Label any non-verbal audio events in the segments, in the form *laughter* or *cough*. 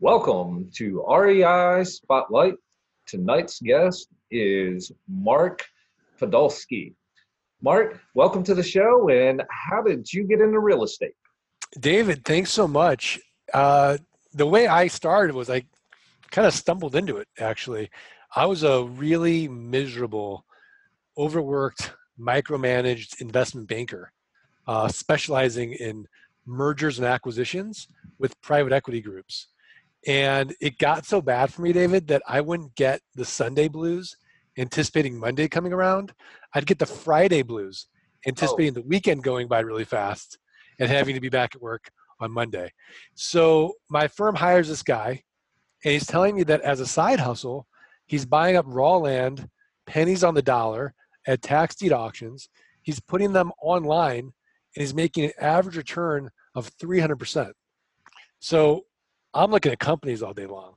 Welcome to REI Spotlight. Tonight's guest is Mark Podolsky. Mark, welcome to the show. And how did you get into real estate? David, thanks so much. Uh, the way I started was I kind of stumbled into it, actually. I was a really miserable, overworked, micromanaged investment banker, uh, specializing in mergers and acquisitions with private equity groups. And it got so bad for me, David, that I wouldn't get the Sunday blues anticipating Monday coming around. I'd get the Friday blues oh. anticipating oh. the weekend going by really fast and having to be back at work on Monday. So my firm hires this guy, and he's telling me that as a side hustle, he's buying up raw land, pennies on the dollar at tax deed auctions. He's putting them online, and he's making an average return of 300%. So I'm looking at companies all day long,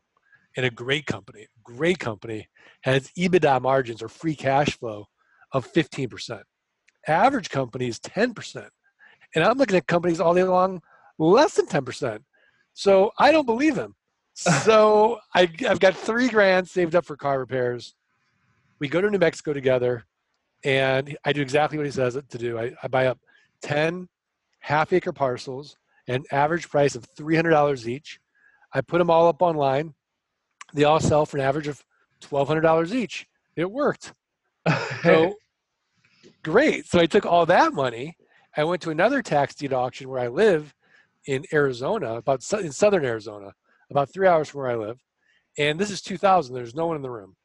and a great company, great company has EBITDA margins or free cash flow of 15%. Average company is 10%. And I'm looking at companies all day long less than 10%. So I don't believe him. So I, I've got three grand saved up for car repairs. We go to New Mexico together, and I do exactly what he says to do. I, I buy up 10 half acre parcels, an average price of $300 each. I put them all up online. They all sell for an average of $1,200 each. It worked. *laughs* so great. So I took all that money. I went to another tax deed auction where I live in Arizona, about in southern Arizona, about three hours from where I live. And this is 2000. There's no one in the room.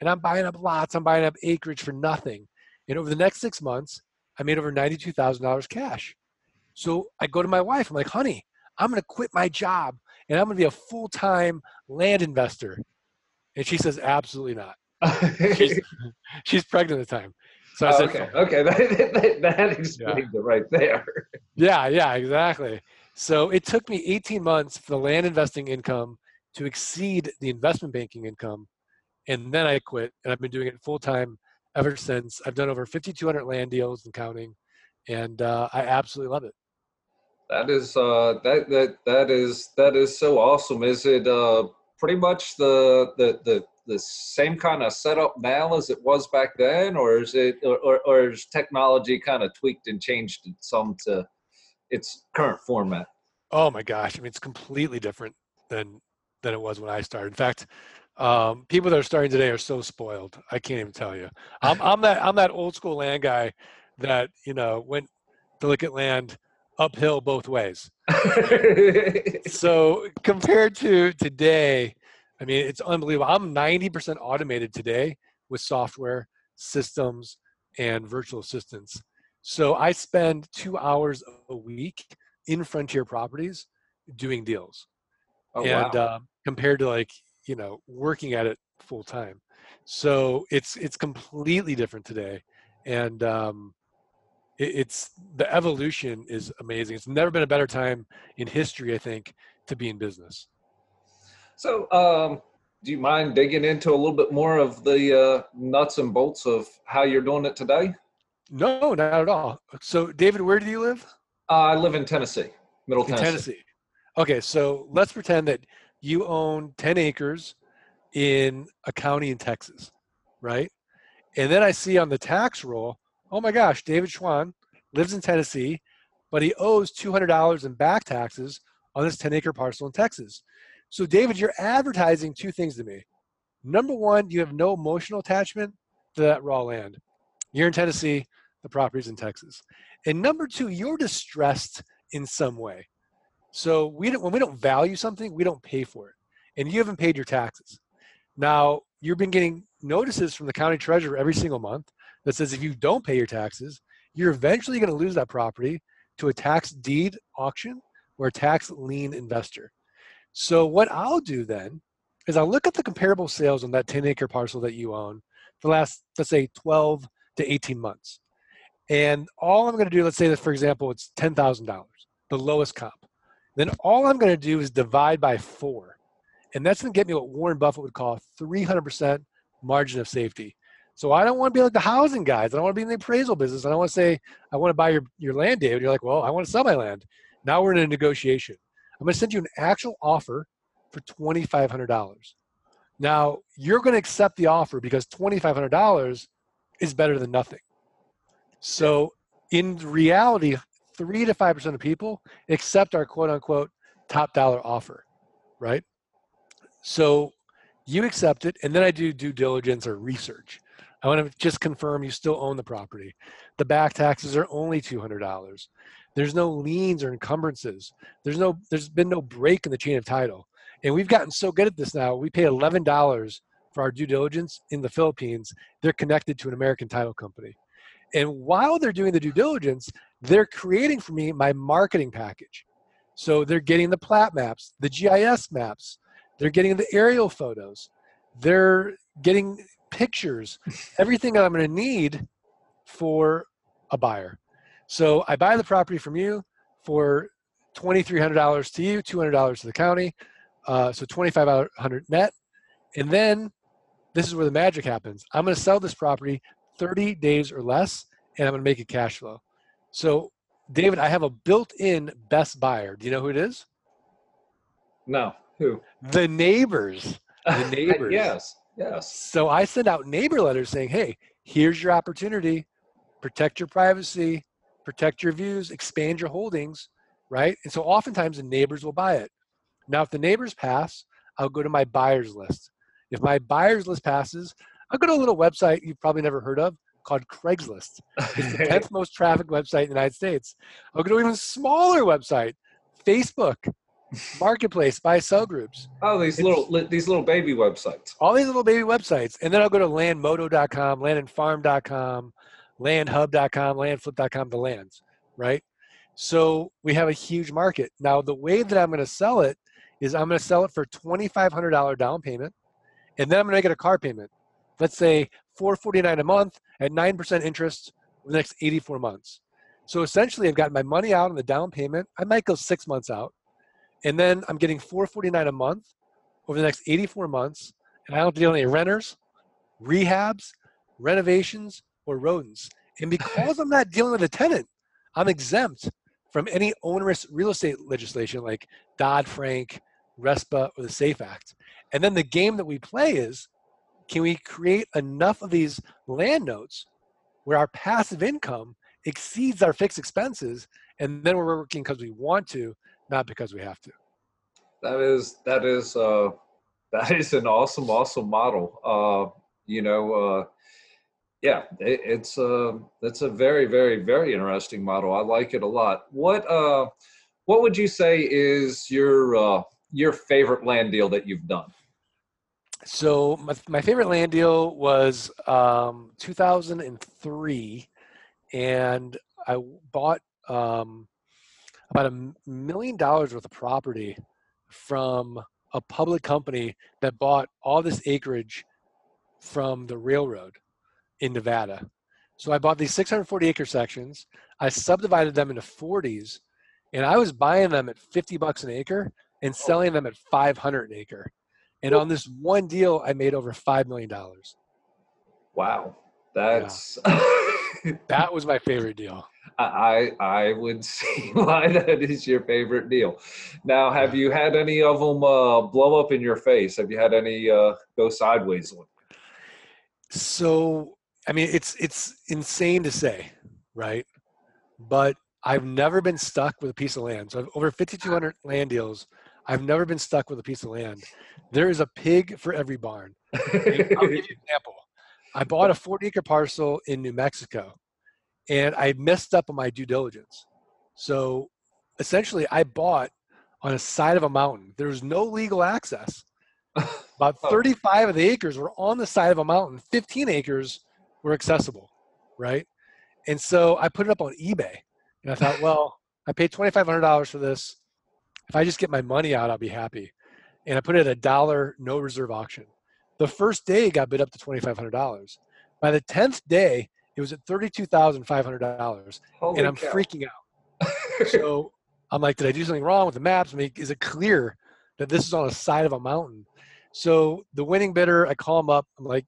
And I'm buying up lots. I'm buying up acreage for nothing. And over the next six months, I made over $92,000 cash. So I go to my wife. I'm like, honey, I'm going to quit my job and I'm going to be a full time land investor. And she says, absolutely not. she's, *laughs* she's, pregnant at the time. So I oh, said, okay, okay, *laughs* that, that, that explains yeah. it right there. yeah, yeah, exactly. So it took me 18 months for the land investing income to exceed the investment banking income. And then I quit, and I've been doing it full time ever since. I've done over 5,200 land deals and counting, and uh, I absolutely love it. That is uh, that that that is that is so awesome. Is it uh, pretty much the the the the same kind of setup now as it was back then, or is it or, or, is technology kind of tweaked and changed some to its current format? Oh my gosh! I mean, it's completely different than than it was when I started. In fact, um, people that are starting today are so spoiled. I can't even tell you. I'm, I'm that I'm that old school land guy that you know went to look at land uphill both ways. *laughs* so compared to today, I mean, it's unbelievable. I'm 90% automated today with software, systems, and virtual assistants. So I spend two hours a week in Frontier Properties doing deals. Oh, and wow. uh, compared to like, you know, working at it full time. So it's it's completely different today. And um, it's the evolution is amazing. It's never been a better time in history, I think, to be in business. So, um, do you mind digging into a little bit more of the uh, nuts and bolts of how you're doing it today? No, not at all. So, David, where do you live? Uh, I live in Tennessee, Middle Tennessee. Tennessee. Okay, so let's pretend that you own 10 acres in a county in Texas, right? And then I see on the tax roll oh my gosh, David Schwann lives in Tennessee, but he owes $200 in back taxes on this 10 acre parcel in Texas. So, David, you're advertising two things to me. Number one, you have no emotional attachment to that raw land. You're in Tennessee, the property's in Texas. And number two, you're distressed in some way. So we don't, when we don't value something, we don't pay for it. And you haven't paid your taxes. Now, you've been getting notices from the county treasurer every single month that says if you don't pay your taxes, you're eventually going to lose that property to a tax deed auction or a tax lien investor. So what I'll do then is I'll look at the comparable sales on that 10 acre parcel that you own the last, let's say 12 to 18 months. And all I'm going to do, let's say that for example, it's $10,000, the lowest comp. Then all I'm going to do is divide by four. And that's going to get me what Warren Buffett would call 300% margin of safety. So I don't want to be like the housing guys. I don't want to be in the appraisal business. I don't want to say, I want to buy your, your land, David. You're like, well, I want to sell my land. Now we're in a negotiation. I'm going to send you an actual offer for $2,500. Now, you're going to accept the offer because $2,500 is better than nothing. So, in reality, three to 5% of people accept our quote unquote top dollar offer, right? So, you accept it, and then I do due diligence or research. I want to just confirm you still own the property. The back taxes are only $200. There's no liens or encumbrances. There's no there's been no break in the chain of title. And we've gotten so good at this now. We pay $11 for our due diligence in the Philippines. They're connected to an American title company. And while they're doing the due diligence, they're creating for me my marketing package. So they're getting the plat maps, the GIS maps, they're getting the aerial photos, they're getting pictures, everything I'm going to need for a buyer. So I buy the property from you for $2,300 to you, $200 to the county. Uh, so 2,500 net. And then this is where the magic happens. I'm going to sell this property 30 days or less, and I'm going to make a cash flow. So, David, I have a built-in best buyer. Do you know who it is? No. Who? The neighbors. The *laughs* neighbors. yes. Yes. So I send out neighbor letters saying, "Hey, here's your opportunity. Protect your privacy, protect your views, expand your holdings." Right. And so oftentimes the neighbors will buy it. Now, if the neighbors pass, I'll go to my buyers list. If my buyers list passes, I'll go to a little website you've probably never heard of called Craigslist. It's the *laughs* 10th most trafficked website in the United States. I'll go to an even smaller website, Facebook, Marketplace, buy sell groups. Oh, these it's, little these little baby websites. All these little baby websites. And then I'll go to landmodo.com, landandfarm.com, landhub.com, landflip.com, the lands, right? So we have a huge market. Now, the way that I'm going to sell it is I'm going to sell it for $2,500 down payment, and then I'm going to get a car payment. Let's say 449 a month at 9% interest for the next 84 months. So essentially, I've got my money out on the down payment. I might go six months out, and then I'm getting 449 a month over the next 84 months, and I don't deal with any renters, rehabs, renovations, or rodents. And because I'm not dealing with a tenant, I'm exempt from any onerous real estate legislation like Dodd Frank, RESPA, or the SAFE Act. And then the game that we play is can we create enough of these land notes where our passive income exceeds our fixed expenses and then we're working because we want to not because we have to. That is that is uh *laughs* that is an awesome awesome model. Uh you know uh yeah it, it's uh it's a very very very interesting model. I like it a lot. What uh what would you say is your uh your favorite land deal that you've done? So my, my favorite land deal was um 2003 and i bought um about a million dollars worth of property from a public company that bought all this acreage from the railroad in Nevada. So I bought these 640 acre sections. I subdivided them into 40s, and I was buying them at 50 bucks an acre and oh. selling them at 500 an acre. And on this one deal, I made over five million dollars. Wow, that's yeah. *laughs* that was my favorite deal. I I would *laughs* see why that is your favorite deal. Now, have you had any of them uh, blow up in your face? Have you had any uh, go sideways? So, I mean, it's it's insane to say, right? But I've never been stuck with a piece of land. So I've over 5,200 land deals. I've never been stuck with a piece of land. There is a pig for every barn. I'll give you an *laughs* example. I bought a 40 acre parcel in New Mexico and I messed up on my due diligence. So essentially, I bought on a side of a mountain. There was no legal access. *laughs* About oh. 35 of the acres were on the side of a mountain. 15 acres were accessible, right? And so I put it up on eBay, and I thought, well, I paid $2,500 for this. If I just get my money out, I'll be happy. And I put it at a dollar, no reserve auction. The first day got bid up to $2,500. By the 10th day, it was at $32,500 and I'm cow. freaking out. *laughs* so I'm like, did I do something wrong with the maps? I mean, is it clear that this is on the side of a mountain? So the winning bidder, I call him up. I'm like,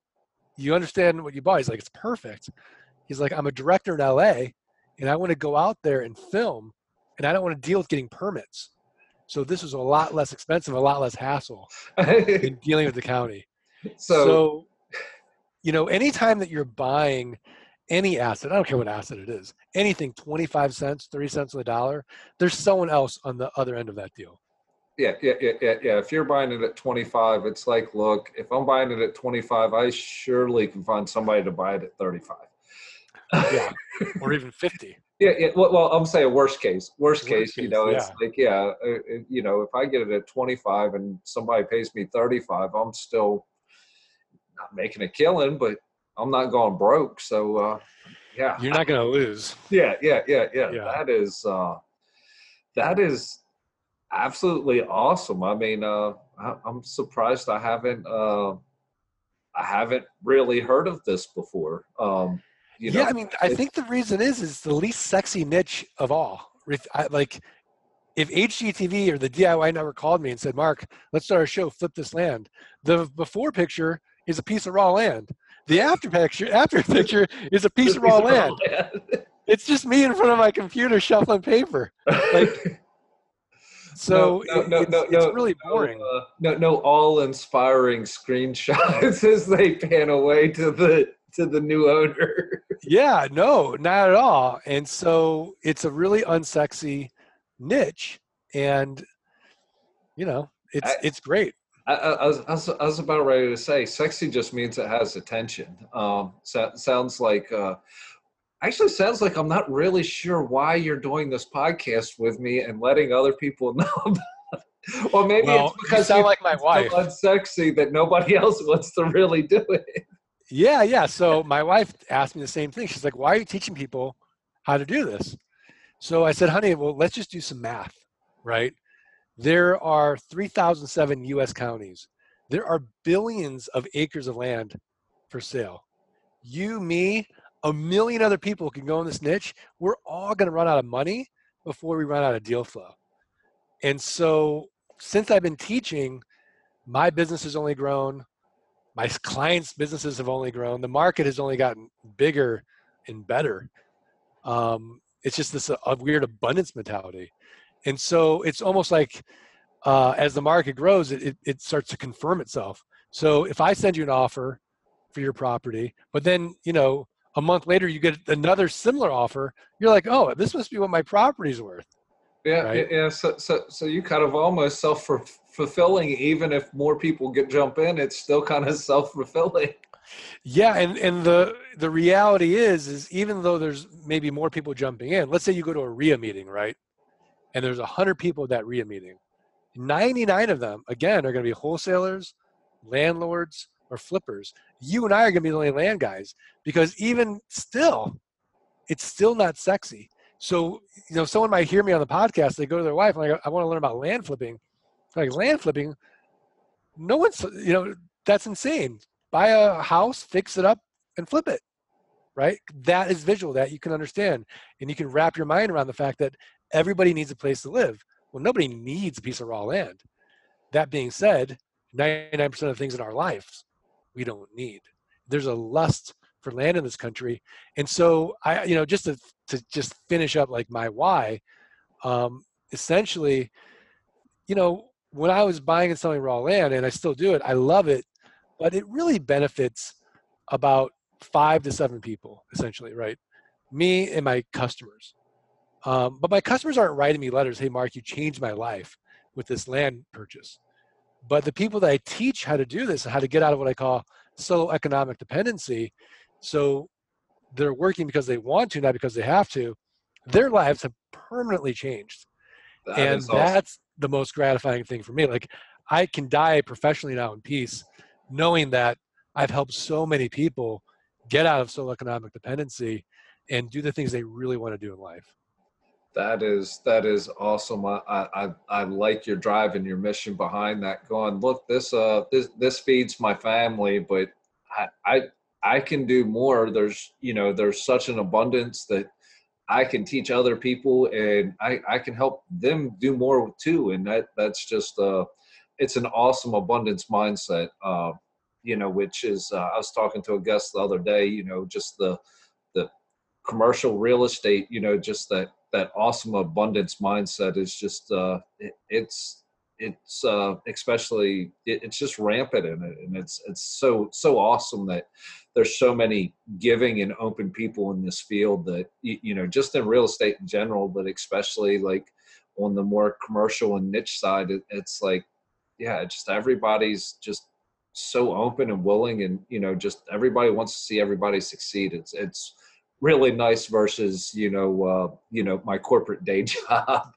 you understand what you bought? He's like, it's perfect. He's like, I'm a director in LA and I want to go out there and film and I don't want to deal with getting permits. So this was a lot less expensive, a lot less hassle *laughs* in dealing with the county. so, so, you know, anytime that you're buying any asset, I don't care what asset it is, anything 25 cents, 30 cents on the dollar, there's someone else on the other end of that deal. yeah, yeah, yeah, yeah, yeah. If you're buying it at 25, it's like, look, if I'm buying it at 25, I surely can find somebody to buy it at 35. Yeah. or even *laughs* 50. Yeah, yeah. Well, well, I'm saying worst case. Worst, Worst case, you know, it's yeah. like, yeah, uh, uh, you know, if I get it at 25 and somebody pays me 35, I'm still not making a killing, but I'm not going broke. So, uh, yeah, You're not going to lose. yeah, yeah, yeah, yeah. Yeah. That is, uh, that is absolutely awesome. I mean, uh, I, I'm surprised I haven't, uh, I haven't really heard of this before. Um, you know, yeah, I mean, I think the reason is is the least sexy niche of all. If, I, like, if HGTV or the DIY network called me and said, "Mark, let's start a show, flip this land," the before picture is a piece of raw land. The after picture, after picture, is a piece of raw land. It's just me in front of my computer shuffling paper. Like, *laughs* So no, it- no, it's, no, it's really boring. No, uh, no, no, all inspiring screenshots *laughs* as they pan away to the to the new owner. Yeah, no, not at all. And so it's a really unsexy niche, and you know, it's I- it's great. I, was, I, was, I was about ready to say, sexy just means it has attention. Um, so, sounds like, uh, actually, sounds like I'm not really sure why you're doing this podcast with me and letting other people *laughs* know. well, maybe Well, it's you because sound you like my wife. so unsexy that nobody *laughs* else wants to really do it. Yeah, yeah. So my wife asked me the same thing. She's like, "Why are you teaching people how to do this?" So I said, "Honey, well, let's just do some math, right? There are 3,007 U.S. counties. There are billions of acres of land for sale. You, me, a million other people can go in this niche. We're all going to run out of money before we run out of deal flow. And so, since I've been teaching, my business has only grown my clients' businesses have only grown. The market has only gotten bigger and better. Um, it's just this a weird abundance mentality, and so it's almost like uh, as the market grows, it, it it starts to confirm itself. So if I send you an offer for your property, but then you know a month later you get another similar offer, you're like, oh, this must be what my property's worth. Yeah, Right. yeah. So, so, so you kind of almost self fulfilling. Even if more people get jump in, it's still kind of *laughs* self fulfilling. Yeah, and and the the reality is is even though there's maybe more people jumping in, let's say you go to a REIA meeting, right? And there's a hundred people at that REIA meeting. 99 of them, again, are going to be wholesalers, landlords, or flippers. You and I are going to be the only land guys because even still, it's still not sexy. So, you know, someone might hear me on the podcast, they go to their wife, and like, I want to learn about land flipping. Like, land flipping, no one's, you know, that's insane. Buy a house, fix it up, and flip it, right? That is visual, that you can understand. And you can wrap your mind around the fact that everybody needs a place to live. Well, nobody needs a piece of raw land. That being said, 99% of things in our lives we don't need. There's a lust for land in this country. And so I, you know, just to, to just finish up like my why, um, essentially, you know, when I was buying and selling raw land, and I still do it, I love it, but it really benefits about five to seven people, essentially, right? Me and my customers. Um, but my customers aren't writing me letters, hey, Mark, you changed my life with this land purchase. But the people that I teach how to do this and how to get out of what I call solo economic dependency, so they're working because they want to, not because they have to, their lives have permanently changed That and awesome. that's the most gratifying thing for me like i can die professionally now in peace knowing that i've helped so many people get out of solo economic dependency and do the things they really want to do in life That is that is awesome. I, I I- like your drive and your mission behind that. Going, look, this uh this this feeds my family, but I I I can do more. There's you know there's such an abundance that I can teach other people, and I I can help them do more too. And that that's just uh it's an awesome abundance mindset. Uh, you know, which is uh, I was talking to a guest the other day. You know, just the the commercial real estate. You know, just that that awesome abundance mindset is just uh, it, it's it's uh, especially it, it's just rampant in it, and it's it's so so awesome that there's so many giving and open people in this field that you, you know just in real estate in general, but especially like on the more commercial and niche side, it, it's like yeah, just everybody's just so open and willing, and you know just everybody wants to see everybody succeed. It's it's really nice versus you know uh, you know my corporate day *laughs* job.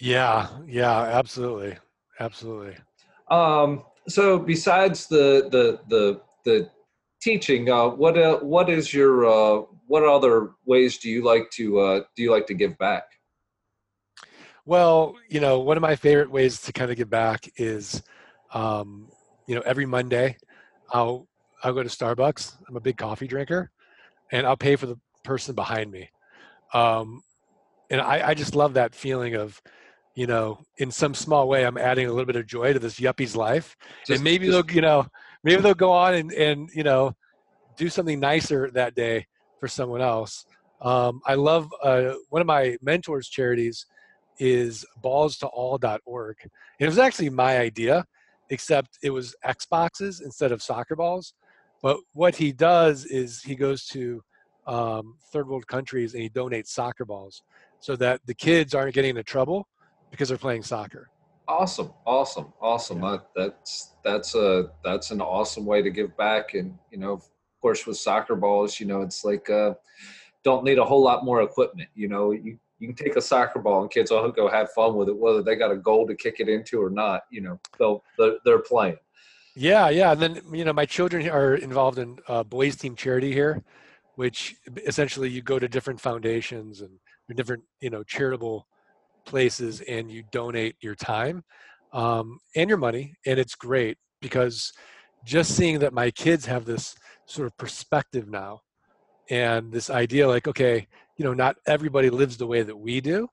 Yeah, yeah, absolutely, absolutely. Um, so besides the the the the teaching, uh, what uh, what is your uh, what other ways do you like to uh, do you like to give back? Well, you know, one of my favorite ways to kind of give back is, um, you know, every Monday, I'll I'll go to Starbucks. I'm a big coffee drinker, and I'll pay for the person behind me. Um, and I, I just love that feeling of, you know, in some small way, I'm adding a little bit of joy to this yuppie's life. Just, and maybe just, they'll, you know, maybe they'll go on and, and, you know, do something nicer that day for someone else. Um, I love uh, one of my mentors' charities is ballstoall.org. And it was actually my idea, except it was Xboxes instead of soccer balls. But what he does is he goes to um, third world countries and he donates soccer balls so that the kids aren't getting into trouble because they're playing soccer. Awesome, awesome, awesome. Yeah. Uh, that's that's a that's an awesome way to give back. And you know, of course, with soccer balls, you know, it's like uh, don't need a whole lot more equipment. You know, you you can take a soccer ball and kids will go have fun with it, whether they got a goal to kick it into or not. You know, they'll they're, they're playing. Yeah, yeah. And then you know, my children are involved in uh, boys team charity here, which essentially you go to different foundations and different you know charitable places and you donate your time um, and your money and it's great because just seeing that my kids have this sort of perspective now and this idea like okay you know not everybody lives the way that we do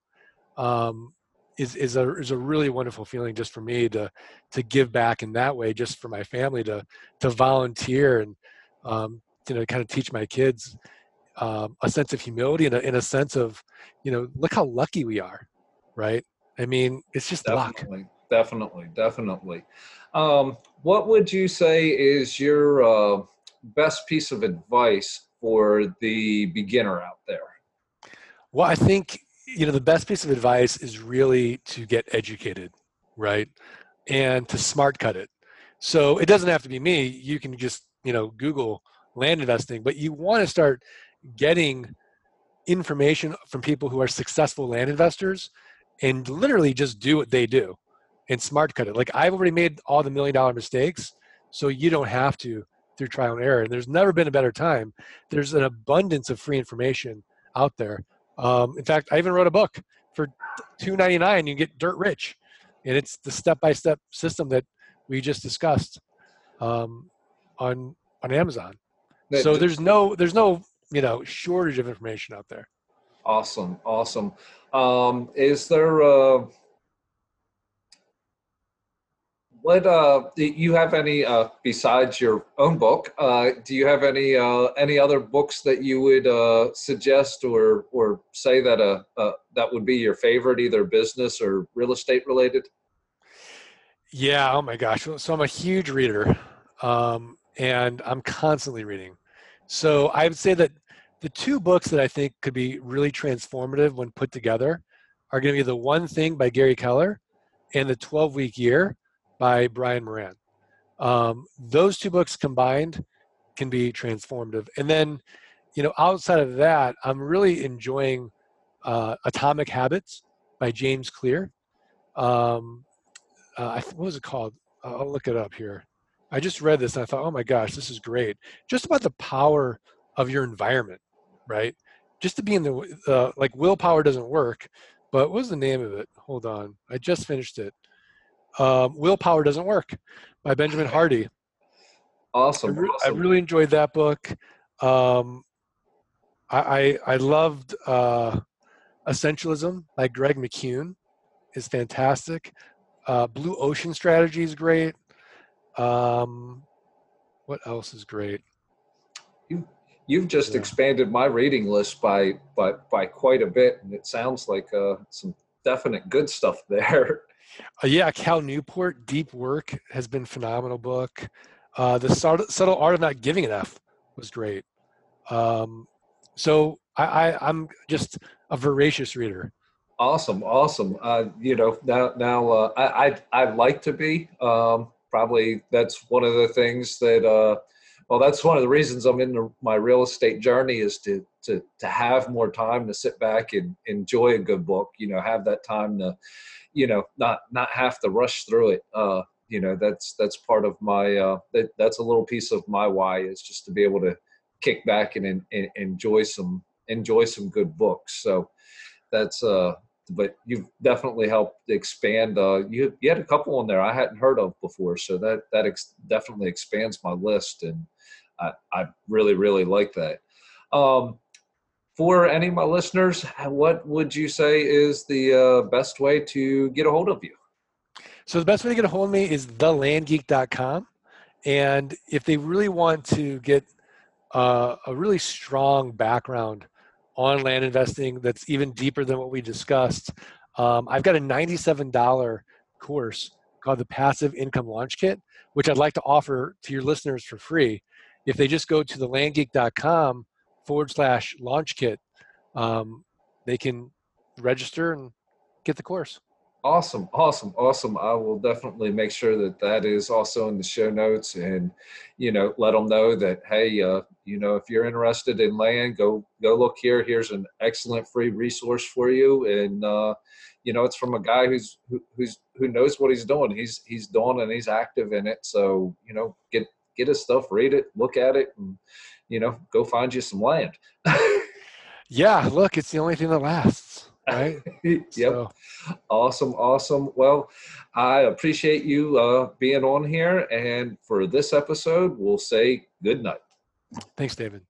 um, is is a is a really wonderful feeling just for me to to give back in that way just for my family to to volunteer and um, you know kind of teach my kids um, a sense of humility and a, in a sense of you know look how lucky we are right? I mean it's just definitely, luck definitely definitely. Um, what would you say is your uh, best piece of advice for the beginner out there? Well i think you know the best piece of advice is really to get educated right and to smart cut it so it doesn't have to be me you can just you know google land investing, but you want to start getting information from people who are successful land investors and literally just do what they do and smart cut it. Like I've already made all the million dollar mistakes, so you don't have to through trial and error. And there's never been a better time. There's an abundance of free information out there. Um, in fact, I even wrote a book for two ninety nine. You get dirt rich, and it's the step by step system that we just discussed um, on on Amazon. So there's no there's no you know shortage of information out there. Awesome awesome. Um is there uh what uh do you have any uh besides your own book uh do you have any uh any other books that you would uh suggest or or say that uh, uh that would be your favorite either business or real estate related? Yeah oh my gosh so i'm a huge reader um and i'm constantly reading. So I would say that the two books that I think could be really transformative when put together are going to be The One Thing by Gary Keller and The 12 Week Year by Brian Moran. Um, those two books combined can be transformative. And then, you know, outside of that, I'm really enjoying uh, Atomic Habits by James Clear. Um, uh, what was it called? I'll look it up here. I just read this and I thought, oh my gosh, this is great. Just about the power of your environment, right? Just to be in the uh, like willpower doesn't work, but what was the name of it? Hold on, I just finished it. Um, willpower doesn't work by Benjamin Hardy. Awesome. I, re- awesome. I really enjoyed that book. Um, I, I, I loved uh, Essentialism by Greg McKeown is fantastic. Uh, Blue Ocean Strategy is great. Um, what else is great? You you've just Yeah. expanded my reading list by by by quite a bit, and it sounds like uh, some definite good stuff *laughs* there. Uh, yeah, Cal Newport, Deep Work has been phenomenal book. Uh, the subtle, art of not giving enough was great. Um, so I, I, I'm just a voracious reader. Awesome, awesome. Uh, you know, now now uh, I I I like to be. Um, probably that's one of the things that. Uh, well, that's one of the reasons I'm in the, my real estate journey is to to to have more time to sit back and enjoy a good book. You know, have that time to, you know, not not have to rush through it. Uh, you know, that's that's part of my uh, that that's a little piece of my why is just to be able to kick back and, and, and enjoy some enjoy some good books. So that's uh but you've definitely helped expand. Uh, you you had a couple on there I hadn't heard of before, so that that ex- definitely expands my list, and I, I really really like that. Um, for any of my listeners, what would you say is the uh, best way to get a hold of you? So the best way to get a hold of me is thelandgeek.com. And if they really want to get uh, a really strong background on land investing that's even deeper than what we discussed, um, I've got a $97 course called the Passive Income Launch Kit, which I'd like to offer to your listeners for free. If they just go to thelandgeek.com forward slash launch kit, um, they can register and get the course. Awesome, awesome, awesome. I will definitely make sure that that is also in the show notes, and you know, let them know that hey, uh, you know, if you're interested in land, go go look here. Here's an excellent free resource for you, and uh, you know, it's from a guy who's who, who's who knows what he's doing. He's he's doing and he's active in it. So you know, get get his stuff, read it, look at it, and you know, go find you some land. *laughs* Yeah, look, it's the only thing that lasts, right? *laughs* yep. So, Awesome, awesome. Well, I appreciate you uh, being on here. And for this episode, we'll say good night. thanks, David.